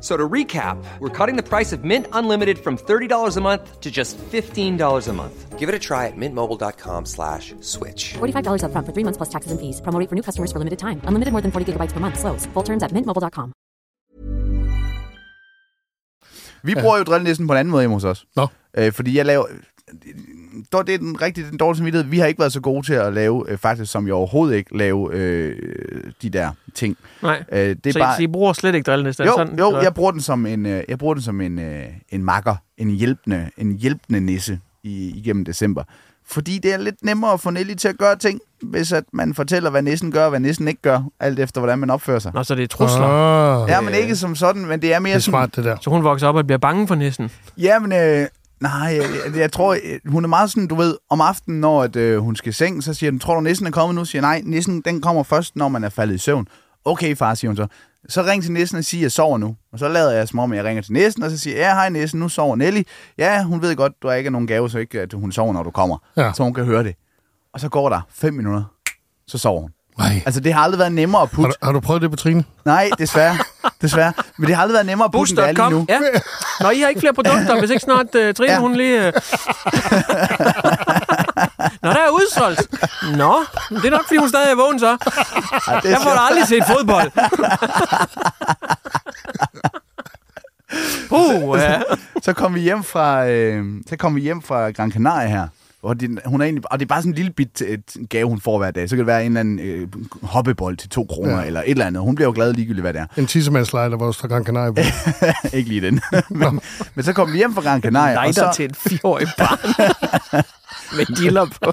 F- So to recap, we're cutting the price of Mint Unlimited from $30 a month to just $15 a month. Give it a try at mintmobile.com slash switch. $45 upfront for three months plus taxes and fees. Promo for new customers for limited time. Unlimited more than 40 gigabytes per month. Slows. Full terms at mintmobile.com. Vi bruger jo drillenissen på en anden måde hjemme hos os. Nå. Øh, fordi jeg laver... Det er den rigtig den dårlige samvittighed. Vi har ikke været så gode til at lave, øh, faktisk som jeg overhovedet ikke, lave øh, de der ting. Nej. Øh, det er så, bare... I, så I bruger slet ikke drillenissen? Jo, sådan, jo eller? jeg bruger den som en, øh, jeg bruger den som en, øh, en makker, en hjælpende, en hjælpende nisse i, igennem december. Fordi det er lidt nemmere at få Nelly til at gøre ting, hvis at man fortæller, hvad nissen gør, og hvad nissen ikke gør, alt efter, hvordan man opfører sig. Nå, så det er trusler. Ah, Ja, men ikke som sådan, men det er mere det er sådan... smart, det der. Så hun vokser op og bliver bange for nissen. Ja, men... Øh, nej, jeg, jeg, tror, øh, hun er meget sådan, du ved, om aftenen, når at, øh, hun skal i seng, så siger den, tror du, nissen er kommet nu? Siger nej, nissen, den kommer først, når man er faldet i søvn. Okay, far, siger hun så. Så ring til nissen og siger, at jeg sover nu. Og så lader jeg som om, jeg ringer til nissen, og så siger jeg, ja, hej nissen, nu sover Nelly. Ja, hun ved godt, du har ikke nogen gave, så ikke, at hun sover, når du kommer. Ja. Så hun kan høre det. Og så går der fem minutter, så sover hun. Nej. Altså, det har aldrig været nemmere at Har putte. du, har du prøvet det på Trine? Nej, desværre. desværre. Men det har aldrig været nemmere at putte, end det er lige nu. Ja. Nå, I har ikke flere produkter, hvis ikke snart uh, Trine, Ja. hun lige... Uh... Nå, der er udsolgt. Nå, det er nok, fordi hun stadig er vågen så. Ej, det er Jeg får da aldrig set fodbold. Uh, ja. så kom vi hjem fra, øh, så kom vi hjem fra Gran Canaria her. Og det, hun er egentlig, og det er bare sådan en lille bit øh, gave, hun får hver dag. Så kan det være en eller anden øh, hoppebold til to kroner, Ja. eller et eller andet. Hun bliver jo glad ligegyldigt, hvad det er. En tissemandslejr, der var også fra Gran Canaria. Ikke lige den. men, men så kom vi hjem fra Gran Canaria, og Lighter så, til et fireårig barn. Med diller på.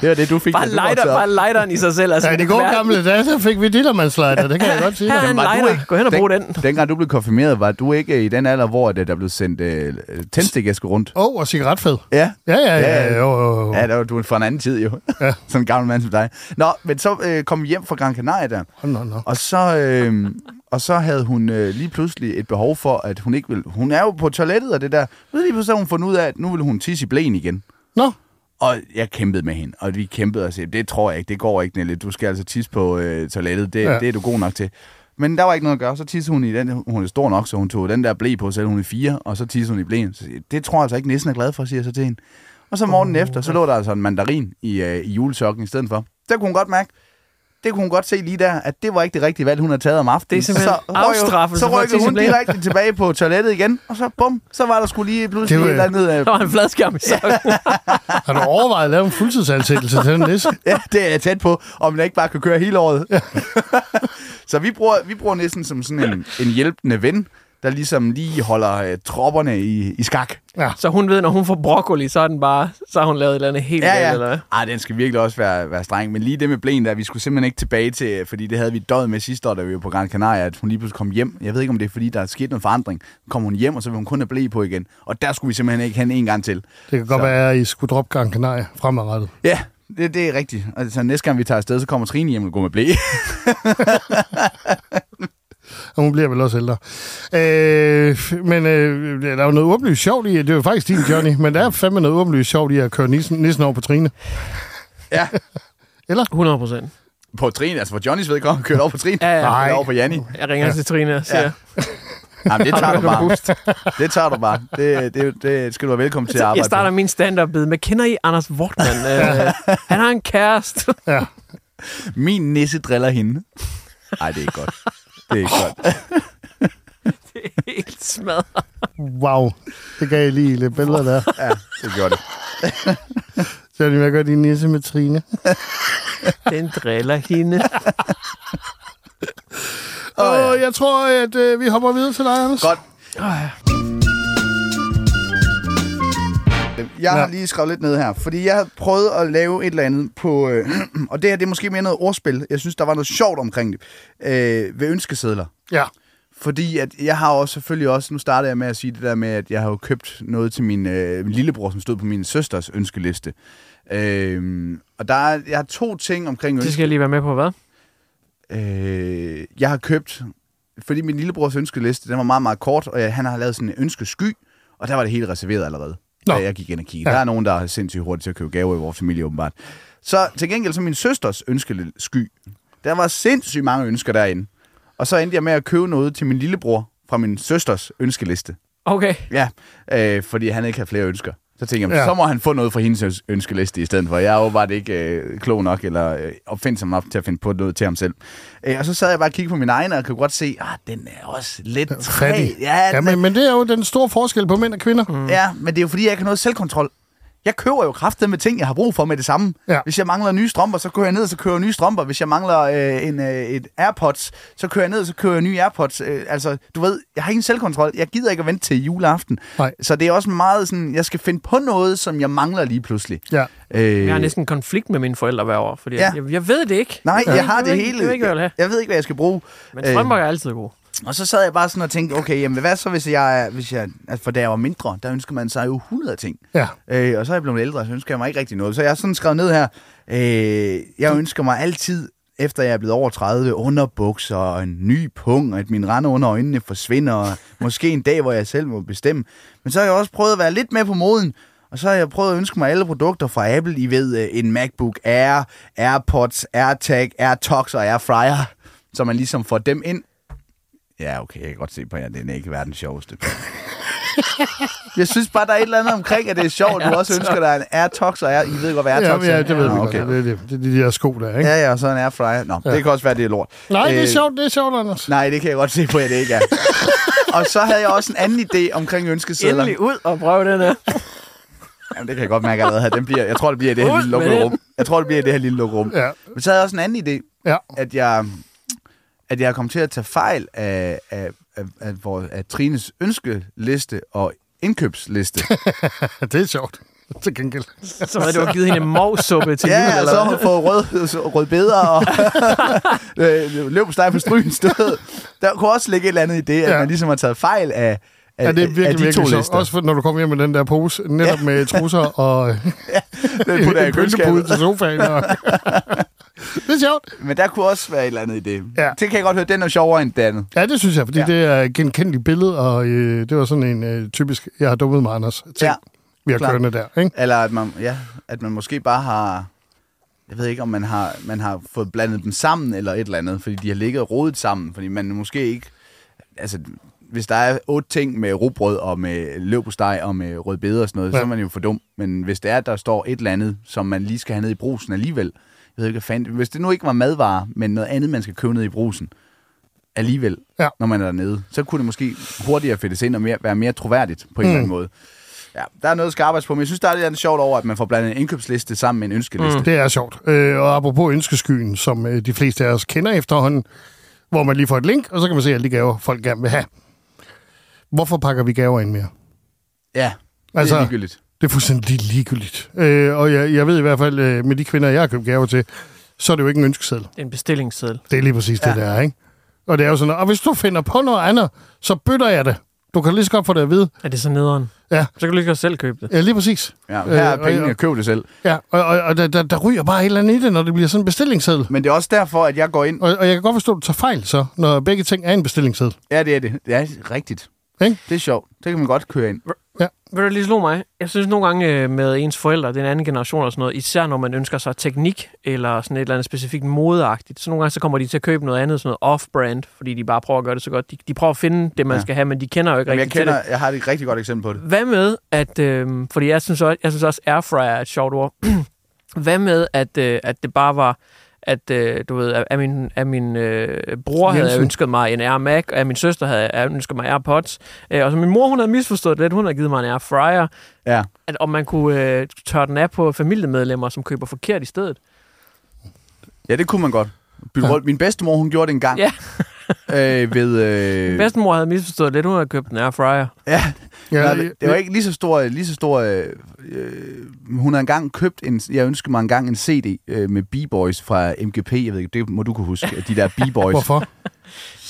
det var det, du fik, Bare, lighter, bare lighteren i sig selv. Altså, Ja, i de gode gamle dage, så fik vi dillermandslejder, det kan jeg godt sige. Her er en lighter. ikke- Gå hen og brug den. Dengang du blev konfirmeret, var du ikke i den alder, hvor der blev sendt øh, tændstikæske rundt? Åh, oh, og cigaretfed. Ja. Ja, ja, ja. Ja, ja. Jo, jo, jo. Ja, der var du fra en anden tid jo. Ja. Sådan en gammel mand som dig. Nå, men så øh, kom vi hjem fra Gran Canaria der. Nå, nå. Og så, øh, og så havde hun øh, lige pludselig et behov for, at hun ikke vil... Hun er jo på toilettet og det der. Så lige pludselig hun fundet ud af, at nu vil hun tisse i blæen igen. Nå, Og jeg kæmpede med hende, og vi kæmpede og sagde, det tror jeg ikke, det går ikke, Nelly. Du skal altså tisse på øh, toilettet, det, Ja. det er du god nok til. Men der var ikke noget at gøre. Så tissede hun i den, hun er stor nok, så hun tog den der blæ på, selv hun er fire, og så tissede hun i blæen. Så jeg, det tror jeg altså ikke, næsten er glad for, siger jeg så til hende. Og så morgenen oh, efter, så lå der altså en mandarin i, øh, i julesokken i stedet for. Der kunne hun godt mærke, det kunne hun godt se lige der, at det var ikke det rigtige valg, hun havde taget om aftenen. Det er simpelthen så, afstraffelse Så rykkede hun direkte tilbage på toilettet igen, og så bum, så var der skulle lige pludselig Det et var- eller andet... Øh, Der var en fladskærm i sokken. har du overvejet at lave en fuldtidsansættelse til den næste? Ja, det er jeg tæt på, om man ikke bare kan køre hele året. så vi bruger, vi bruger næsten som sådan en, en hjælpende ven, der ligesom lige holder øh, tropperne i, i skak. Ja. Så hun ved, når hun får broccoli, så, er den bare, så har hun lavet et eller andet helt Ja, ja. eller hvad? Ej, den skal virkelig også være, være streng. Men lige det med blæen der, vi skulle simpelthen ikke tilbage til, fordi det havde vi døjet med sidste år, da vi var på Gran Canaria, at hun lige pludselig kom hjem. Jeg ved ikke, om det er, fordi der er sket noget forandring. Kom hun hjem, og så vil hun kun have blæ på igen. Og der skulle vi simpelthen ikke hen en gang til. Det kan godt Så- være, at I skulle droppe Gran Canaria fremadrettet. Ja, det, det er rigtigt. Altså, næste gang vi tager afsted, så kommer Trine hjem og går med blæ. Og hun bliver vel også ældre. Øh, men øh, der er jo noget åbenlyst sjovt i, det er jo faktisk din Johnny, men der er fandme noget åbenlyst sjovt i at køre nissen, nissen over på Trine. ja, 100 procent. på Trine, altså for Johnnys vedkommende, kørt over på Trine. Ja, ja. Nej. Over på Janni. Jeg ringer ja. til Trine og siger, Ja. ja. Jamen, det tager du bare. Det tager du bare. Det, det, det skal du være velkommen til at jeg arbejde starter min stand-up-bid med, kender I Anders Wortmann? øh, han har en kæreste. Ja. på. Min nisse driller hende. Nej, det er ikke godt. Det er ikke godt. Det er helt smadret. Wow, det gav jeg lige lidt billeder der. Ja, det gjorde det. Så er det med at gøre din nisse med Trine. Den driller hende. Og jeg tror, at øh, vi hopper videre til dig, Anders. Godt. Jeg har Ja. lige skrevet lidt ned her, fordi jeg har prøvet at lave et eller andet på... Øh, og det her det er måske mere noget ordspil. Jeg synes, der var noget sjovt omkring det. Øh, ved ønskesedler. Ja. Fordi at jeg har også selvfølgelig også, nu starter jeg med at sige det der med, at jeg har jo købt noget til min, øh, min lillebror, som stod på min søsters ønskeliste. Øh, og der er, jeg har to ting omkring Det ønske. skal jeg lige være med på, hvad? Øh, jeg har købt, fordi min lillebrors ønskeliste, den var meget, meget kort, og jeg, han har lavet sådan en ønskesky, og der var det helt reserveret allerede, Nå. da jeg gik ind og kiggede. Ja. Der er nogen, der er sindssygt hurtigt til at købe gaver i vores familie, åbenbart. Så til gengæld, så min søsters ønskesky, der var sindssygt mange ønsker derinde. Og så endte jeg med at købe noget til min lillebror fra min søsters ønskeliste. Okay. Ja, øh, fordi han ikke havde flere ønsker. Så tænkte jeg, Ja. så må han få noget fra hendes øns- ønskeliste i stedet for. Jeg er åbenbart ikke øh, klog nok eller øh, opfindsom nok til at finde på noget til ham selv. Øh, og så sad jeg bare og kiggede på min egen, og kunne godt se, at ah, den er også lidt træ. Ja, Ja, den men, men det er jo den store forskel på mænd og kvinder. er, ja, men det er jo fordi, jeg ikke har noget selvkontrol. Jeg køber jo kraftet med ting, jeg har brug for med det samme. Ja. Hvis jeg mangler nye strømper, så kører jeg ned, og så kører jeg nye strømper. Hvis jeg mangler øh, en, øh, et AirPods, så kører jeg ned, og så kører jeg nye AirPods. Øh, altså, du ved, jeg har ingen selvkontrol. Jeg gider ikke at vente til juleaften. Nej. Så det er også meget sådan, jeg skal finde på noget, som jeg mangler lige pludselig. Ja. Øh, Jeg har næsten en konflikt med mine forældre hver år, fordi Ja. jeg, jeg ved det ikke. Nej, Jeg jeg har ved det ikke- hele. Jeg ved ikke, hvad jeg. Jeg ved ikke, hvad jeg skal bruge. Men strømper er altid gode. Og så sad jeg bare sådan og tænkte, okay, jamen hvad så, hvis jeg, hvis jeg altså, for da jeg var mindre, der ønsker man sig jo 100 ting. Ja. Øh, og så er jeg blevet ældre, så ønsker jeg mig ikke rigtig noget. Så jeg har sådan skrevet ned her, øh, jeg ønsker mig altid, efter jeg er blevet over 30, underbukser og en ny pung, og at min rande under øjnene forsvinder, og måske en dag, hvor jeg selv må bestemme. Men så har jeg også prøvet at være lidt med på moden, og så har jeg prøvet at ønske mig alle produkter fra Apple. I ved, øh, en MacBook Air, AirPods, AirTag, AirTox og AirFryer, så man ligesom får dem ind. Ja, okay, jeg kan godt se på jer, det er ikke verdens sjoveste. jeg synes bare, der er et eller andet omkring, at det er sjovt. Du også ønsker dig en AirTox, og Air, I ved godt, hvad AirTox Ja, er. ja, det ved vi Nå, godt. Det, det, det, det er de der sko der, ikke? Ja, ja, og så en airfryer. Nå, ja. det kan også være, det er lort. Nej, det er Øh, sjovt, det er sjovt, Anders. Nej, det kan jeg godt se på, at det ikke er. og så havde jeg også en anden idé omkring ønskesedler. Endelig ud og prøve den her. Jamen, det kan jeg godt mærke allerede her. Den bliver, jeg tror, det bliver i det her lille lukkede rum. Jeg tror, det bliver i det her lille lukkede rum. Ja. Men så havde jeg også en anden idé, Ja. at jeg, at jeg kom til at tage fejl af, af, af, af, af, af Trines ønskeliste og indkøbsliste. det er sjovt. Til gengæld. Så havde du har givet hende en movsuppe til ja, eller så har hun fået rød, rød bedre og øh, løb på steg på strygen stod. Der kunne også ligge et eller andet i det, at Ja. man ligesom har taget fejl af, af, Ja, det er af virkelig, de to virkelig lister. Også for, når du kommer hjem med den der pose, netop ja. med trusser og Den putter jeg i en køleskabet. til sofaen. Og... det er sjovt. Men der kunne også være et eller andet i det. Ja. Det kan jeg godt høre, den er sjovere end det andet. Ja, det synes jeg, fordi Ja. det er et genkendeligt billede, og øh, det var sådan en øh, typisk, jeg har dummet mig, Anders, ting, Ja, vi har klart. kørende der. Ikke? Eller at man, ja, at man måske bare har... Jeg ved ikke, om man har, man har fået blandet dem sammen eller et eller andet, fordi de har ligget og rodet sammen, fordi man måske ikke... Altså, hvis der er otte ting med rugbrød og med løbosteg og med rødbeder og sådan noget, ja. Så er man jo for dum. Men hvis det er, at der står et eller andet, som man lige skal have ned i brusen alligevel, ved ikke, hvad fanden... Hvis det nu ikke var madvarer, men noget andet, man skal købe ned i brusen, alligevel, Ja. når man er dernede, så kunne det måske hurtigere fættes ind og mere, være mere troværdigt på en mm. eller anden måde. Ja, der er noget, der skal arbejdes på, men jeg synes, der er lidt sjovt over, at man får blandet en indkøbsliste sammen med en ønskeliste. Mm. Det er sjovt. Øh, og apropos ønskeskyen, som øh, de fleste af os kender efterhånden, hvor man lige får et link, og så kan man se alle de gaver, folk gerne vil have. Hvorfor pakker vi gaver ind mere? Ja, det Altså- er ligegyldigt. Det er fuldstændig ligegyldigt. Øh, og jeg, jeg ved i hvert fald, øh, med de kvinder, jeg har købt gaver til, så er det jo ikke en ønskeseddel. Det er en bestillingsseddel. Det er lige præcis ja. det der, ikke? Og det er jo sådan, og hvis du finder på noget andet, så bytter jeg det. Du kan lige så godt få det at vide. Er det så nederen? Ja. Så kan du lige så godt selv købe det. Ja, lige præcis. Ja, her er Øh, og- pengene, køb det selv. Ja, og, og, og der, der, der ryger bare et eller andet i det, når det bliver sådan en bestillingsseddel. Men det er også derfor, at jeg går ind... Og, og jeg kan godt forstå, at du tager fejl så, når begge ting er en bestillingsseddel. Ja, det er det. Det er rigtigt. Ikke? Det er sjovt. Det kan man godt køre ind. Ved du, lige slog mig? Jeg synes nogle gange øh, med ens forældre, det er en anden generation og sådan noget, især når man ønsker sig teknik eller sådan et eller andet specifikt modeagtigt, så nogle gange så kommer de til at købe noget andet, sådan noget off-brand, fordi de bare prøver at gøre det så godt. De, de prøver at finde det, man Ja. skal have, men de kender jo ikke Jamen, jeg, rigtig til kender, det. jeg har et rigtig godt eksempel på det. Hvad med, at... Øh, fordi jeg synes, også, jeg synes også, airfryer er et sjovt ord. Hvad med, at, øh, at det bare var at øh, du ved, at, min, at min øh, bror havde Jensen. ønsket mig en Air Mac, og at min søster havde ønsket mig AirPods, øh, og så min mor, hun havde misforstået det lidt, hun havde givet mig en Air Fryer, Ja. at om man kunne øh, tørre den af på familiemedlemmer, som køber forkert i stedet. Ja, det kunne man godt. Bytte Ja. Min bedstemor, hun gjorde det en gang. Ja. øh, ved... Øh, Min bedstemor havde misforstået lidt, hun havde købt en Air Fryer. Ja, Ja, Nej, det, det var ikke lige så stor... Lige så stor øh, øh, hun har engang købt en... Jeg ønsker mig engang en CD øh, med B-Boys fra MGP. Jeg ved ikke, det må du kunne huske. De der B-Boys. Hvorfor?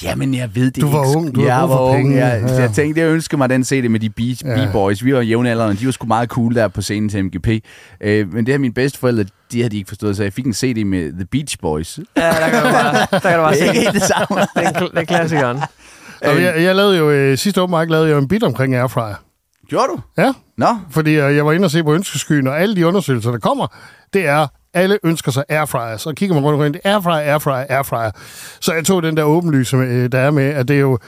Jamen, jeg ved det Du var ikke. ung, du havde jeg for var ung, penge. ja. Ja. Jeg tænkte, jeg ønsker mig den CD med de B- Ja. B-Boys. Vi var jævnaldrende, de var sgu meget cool der på scenen til MGP. Øh, men det her mine bedsteforældre, de havde de ikke forstået, så jeg fik en CD med The Beach Boys. Det Ja, der kan du bare, der kan du bare er se. ikke helt det samme. Det er, kl- det er klassikeren. Og jeg, jeg lavede jo, øh, sidste åbenbart lavede jeg jo en bit omkring airfryer. Gjorde du? Ja, Nå, fordi øh, jeg var inde og se på ønskeskyen, og alle de undersøgelser, der kommer, det er, alle ønsker sig airfryer. Så kigger man rundt omkring, det airfryer, airfryer, airfryer. Så jeg tog den der åbenlyse, øh, der er med, at det er jo,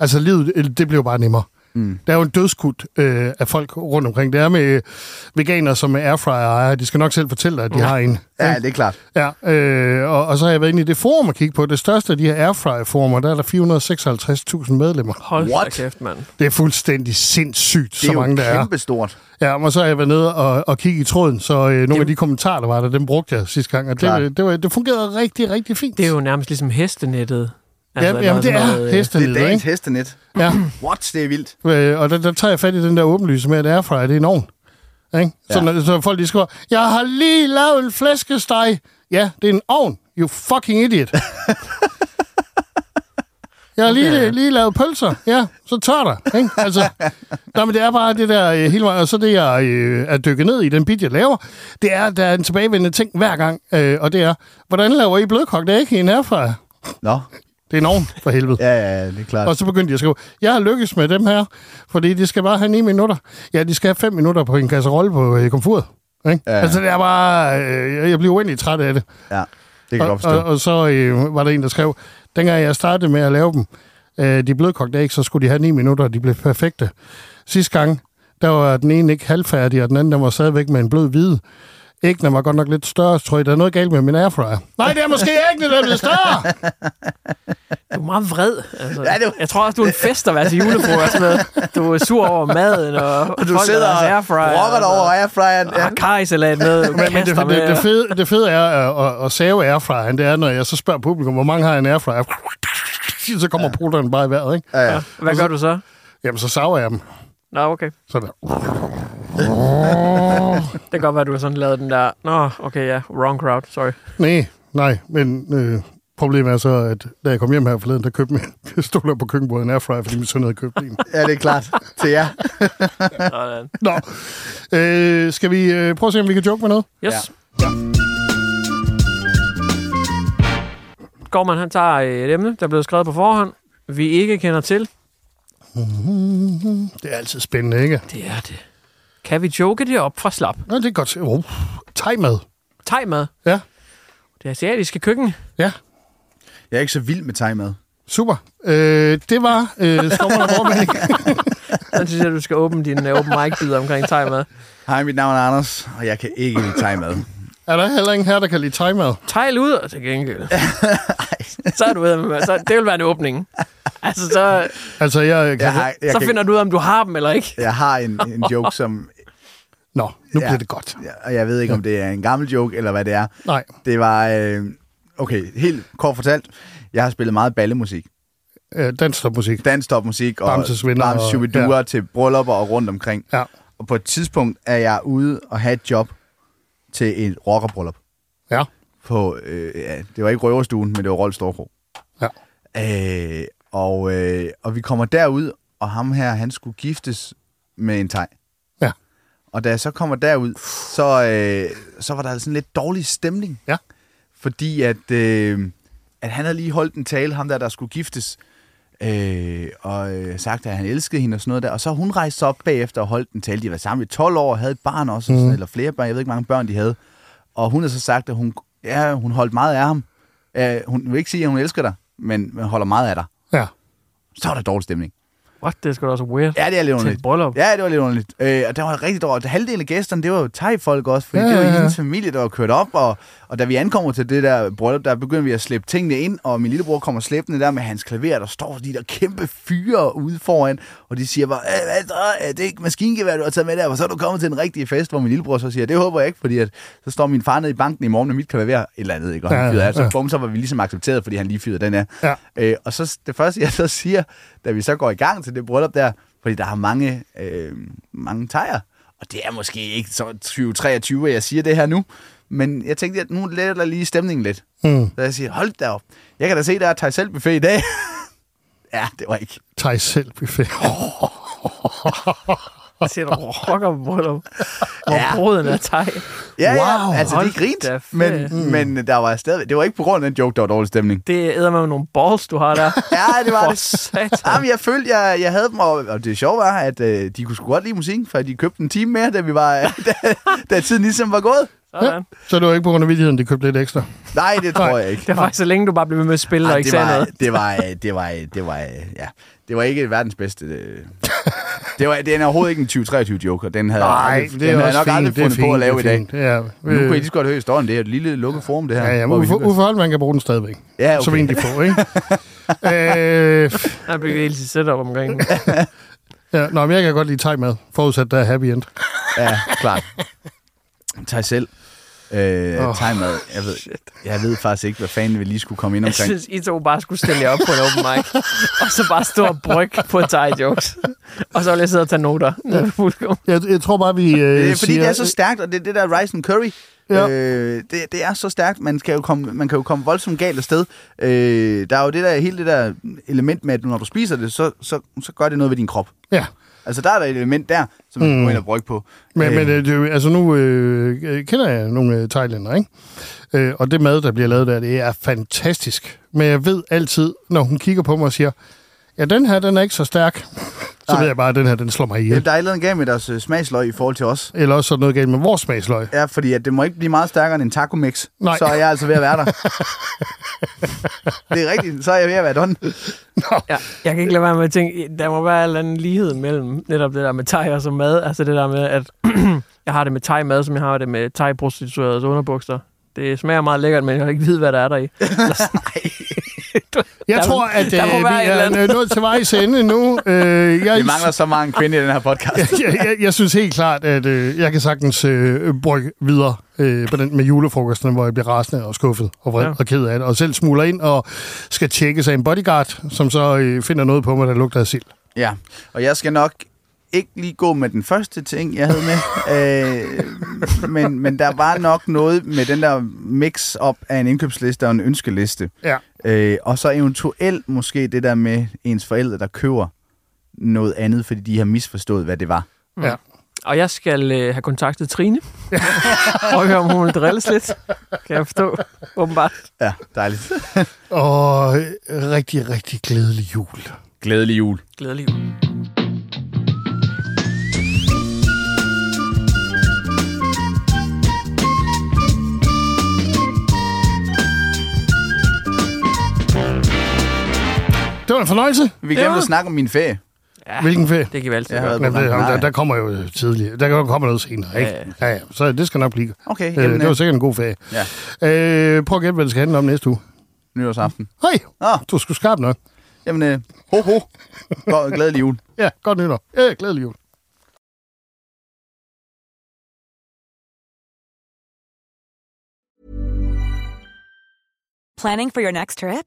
altså livet, det bliver bare nemmere. Mm. Der er jo en dødskud øh, af folk rundt omkring. Det er med veganer, som er airfryer De skal nok selv fortælle dig, at de har en. Ja, det er klart. Ja, øh, og, og så har jeg været inde i det forum og kigge på. Det største af de her airfryer-forumer, der er der 456.000 medlemmer. Hold What? kæft, mand. Det er fuldstændig sindssygt, Det er så mange der jo er. kæmpestort. Ja, og så har jeg været nede og, og kigge i tråden, så øh, nogle af de kommentarer, der var der, dem brugte jeg sidste gang, og Klart. det, det, var, det fungerede rigtig, rigtig fint. Det er jo nærmest ligesom hestenettet. Ja, jamen, det er noget, øh, Det hestened, er dagens ikke? hestenet. Ja, What? Det er vildt. øh, og der, der tager jeg fat i den der åbenlyse med, at airfryer, det er en ovn. Ikke? Så, Ja. når, så folk de skriver, jeg har lige lavet en flæskesteg. Ja, det er en ovn. You fucking idiot. Jeg har lige, Okay. lige lavet pølser. Ja, så tør der. Ikke? Altså, nej, men det er bare det der øh, hele vejen. Og så det, jeg øh, er dykket ned i, den bit, jeg laver, det er, der er en tilbagevendende ting hver gang. Øh, og det er, hvordan laver I blødkogt æg i en airfryer? Nå. Det er en ovn, for helvede. Ja, ja, det er klart. Og så begyndte jeg at skrive, jeg har lykkes med dem her, fordi de skal bare have 9 minutter. Ja, de skal have 5 minutter på en kasserolle på øh, komfuret. Ikke? Ja. Altså, det er bare... Øh, jeg bliver uendelig træt af det. Ja, det kan jeg Og, godt og, og så øh, var der en, der skrev, dengang jeg startede med at lave dem, øh, de blødkogte æg, så skulle de have 9 minutter, og de blev perfekte. Sidste gang, der var den ene ikke halvfærdig, og den anden, der var stadigvæk med en blød hvide. Æggene var godt nok lidt større, tror jeg. Der er noget galt med min airfryer. Nej, det er måske æggene, der er blevet større. Du er meget vred. Altså, Ja, det var- Jeg tror også, du er en fest at være til julefrokost med. Du er sur over maden, og, Og du sidder der og har airfryer, rocker dig over airfryeren. og har karisalat med. Men, men det, det, det, fede, det fede er at, at, at save airfryeren, det er, når jeg så spørger publikum, hvor mange har en airfryer? Så kommer ja. putteren bare i vejret, ikke? Ja, ja. Hvad gør du så? Jamen, så saver jeg dem. Nå, okay. Så der. Det kan godt være, du har sådan lavet den der... Nå, okay, ja. Wrong crowd. Sorry. Nej, nej, men øh, problemet er så, at da jeg kom hjem her forleden, der købte min, jeg stod der på køkkenbordet en airfryer, fordi min søn havde købt en. ja, det er klart. Til jer. Sådan. Nå, øh, skal vi øh, prøve at se, om vi kan joke med noget? Yes. Ja. Gorman, han tager øh, et emne, der er blevet skrevet på forhånd, vi ikke kender til. Det er altid spændende, ikke? Det er det. Kan vi joke det op fra slap? Nå, det er godt. Oh, tegmad. Tegmad. Ja, Det asiatiske køkken. ja. Jeg er ikke så vild med tegmad. Super. Øh, det var øh, Skovman og. Så synes jeg, du skal åbne din uh, open mic-bid omkring tegmad. Hej, mit navn er Anders, og jeg kan ikke lide tegmad. Er der heller ingen her, der kan lide ud, og til gengæld. så er du ved, med, så det vil være en åbning. Altså, så, Altså, jeg, kan... Jeg har, jeg så kan, finder du ud af, om du har dem eller ikke. jeg har en, en joke, som... Nå, nu Ja. bliver det godt. Ja, og jeg ved ikke, om det er en gammel joke, eller hvad det er. Nej. Det var... Øh, okay, helt kort fortalt. Jeg har spillet meget ballemusik. Øh, Danstopmusik. Danstopmusik og Bamses Bams og- ja. til bryllupper og rundt omkring. Ja. Og på et tidspunkt er jeg ude og have et job til et rockerbryllup. Ja. På, øh, ja, det var ikke Røverstuen, men det var Rolf Storkro. Ja. Øh, og, øh, og vi kommer derud, og ham her, han skulle giftes med en thai. Ja. Og da jeg så kommer derud, så, øh, så var der sådan lidt dårlig stemning. Ja. Fordi at, øh, at han havde lige holdt en tale, ham der, der skulle giftes, øh, og øh, sagt, at han elskede hende og sådan noget der. Og så hun rejste op bagefter og holdt en tale. De var sammen i 12 år og havde et barn også, mm. sådan, eller flere børn. Jeg ved ikke, hvor mange børn de havde. Og hun har så sagt, at hun, ja, hun holdt meget af ham. Øh, hun vil ikke sige, at hun elsker dig, men, men holder meget af dig. Ja. Så var der dårlig stemning. What? Det er sgu da også weird. Ja, det er lidt underligt. bryllup. Ja, det var lidt underligt. Øh, og det var rigtig dårligt. Halvdelen af gæsterne, det var jo thai-folk også, fordi Ja, ja, det var ja, ja. hendes familie, der var kørt op. Og, og da vi ankommer til det der bryllup, der begynder vi at slæbe tingene ind, og min lillebror kommer slæbende der med hans klaver, der står de der kæmpe fyre ude foran, og de siger bare, "Øh, hvad så? Er det ikke maskingevær, du har taget med der? Og så er du kommet til en rigtig fest, hvor min lillebror så siger, det håber jeg ikke, fordi at, så står min far nede i banken i morgen med mit klaver et eller andet, ikke? Og Ja, han ja, fyrer af. Så, ja. bum, så var vi ligesom accepteret, fordi han lige fyrede den af. Ja. Øh, og så det første, jeg så siger, da vi så går i gang til det bryllup der, fordi der er mange, øh, mange tejer, og det er måske ikke så 2023, at jeg siger det her nu, men jeg tænkte, at nu letter der lige stemningen lidt. Mm. Så jeg siger, hold da op, jeg kan da se, der er selv buffet i dag. ja, det var ikke. Thai selv buffet. Hvad siger du? Rocker bryllup. Hvor Ja. bruden er thai. Ja, Wow. ja, altså Hold de grinte, men, fedt. men der var stadig, det var ikke på grund af den joke, der var dårlig stemning. Det æder med nogle balls, du har der. Ja, det var det. satan. Jamen, jeg følte, jeg, jeg havde dem, og, og det sjove var, at øh, de kunne sgu godt lide musikken, for de købte en time mere, da, vi var, da, da tiden ligesom var gået. Sådan. Så det var ikke på grund af vidigheden, de købte lidt ekstra. Nej, det tror jeg ikke. Det var faktisk så længe, du bare blev ved med at spille og Ej, ikke det, sagde var, noget. det, var, det var, det var, ja, det var ikke verdens bedste. øh. Det var, den er overhovedet ikke en 2023 joke, og den havde, Nej, aldrig, det er den havde nok fint, aldrig det fundet på fint, at lave i dag. ja. Nu kunne I Øh. lige så godt høre historien. Det er et lille lukket forum, det her. Ja, ja, vi Uffe, kan bruge den stadigvæk. Ja, okay. Som en, de får, ikke? øh, Han bygget helt sit setup omkring. ja, nå, men jeg kan godt lide thai-mad, forudsat der er happy end. Ja, klart. Tag selv. Øh, oh, mad. Jeg ved, jeg ved faktisk ikke, hvad fanden vi lige skulle komme ind Jeg omkring. synes, I to bare skulle stille jer op på en open mic, og så bare stå og brygge på Thai jokes. Og så vil jeg sidde og tage noter. Ja. Jeg, jeg tror bare, vi øh, Det er, fordi siger... det er så stærkt, og det er det der rice and curry. Ja. Øh, det, det er så stærkt, man kan jo komme, man kan jo komme voldsomt galt afsted. Øh, der er jo det der, hele det der element med, at når du spiser det, så, så, så gør det noget ved din krop. Ja. Altså der er der et element der, som man Mm. går ind og brygge på. Men, men øh, det, er jo- altså nu øh, øh, kender jeg nogle øh, thailænder, ikke? Øh, og det mad, der bliver lavet der, det er fantastisk. Men jeg ved altid, når hun kigger på mig og siger, ja, den her, den er ikke så stærk, så Nej. ved jeg bare, at den her, den slår mig ihjel. der er et eller andet galt med deres øh, smagsløg i forhold til os. Eller også sådan noget galt med vores smagsløg. Ja, fordi at det må ikke blive meget stærkere end en taco mix. Nej. Så er jeg altså ved at være der. det er rigtigt, så er jeg ved at være done. Ja, jeg kan ikke lade være med at tænke, der må være en eller anden lighed mellem netop det der med thai og så mad. Altså det der med, at jeg har det med thai-mad, som jeg har det med thai-prostituerede underbukser. Det smager meget lækkert, men jeg kan ikke vide, hvad der er der i. Jeg Der- tror, at der øh, vi er nået til vejs ende nu. Øh, jeg, Vi mangler så mange kvinder i den her podcast. jeg, jeg, jeg synes helt klart, at øh, jeg kan sagtens øh, brygge videre øh, på den med julefrokosten, hvor jeg bliver rasende og skuffet og vred Ja. og ked af det, og selv smuler ind og skal tjekke sig en bodyguard, som så øh, finder noget på mig, der lugter af sild. Ja, og jeg skal nok ikke lige gå med den første ting, jeg havde med. øh, men, men der var nok noget med den der mix-up af en indkøbsliste og en ønskeliste. Ja. Øh, og så eventuelt måske det der med ens forældre, der køber noget andet, fordi de har misforstået, hvad det var. Ja. Og jeg skal øh, have kontaktet Trine. og høre, om hun vil drilles lidt. Kan jeg forstå, åbenbart. Ja, dejligt. Og rigtig, rigtig glædelig jul. Glædelig jul. Glædelig jul. Det var en fornøjelse. Vi glemte at snakke om min ferie. Ja, Hvilken ferie? det kan vi altid gøre. Jamen, det, der, der kommer jo tidligere. Der kommer noget senere, ikke? Ja, Ja, ja. Så det skal nok blive. Okay, Øh, jamen, det var sikkert en god ferie. Ja. Øh, prøv at gætte, hvad det skal handle om næste uge. nytårsaften. Hej, Ah, du skulle skarp nok. jamen, øh, ho, ho. God, glædelig jul. Ja, godt nytår. Ja, glædelig jul. Planning for your next trip?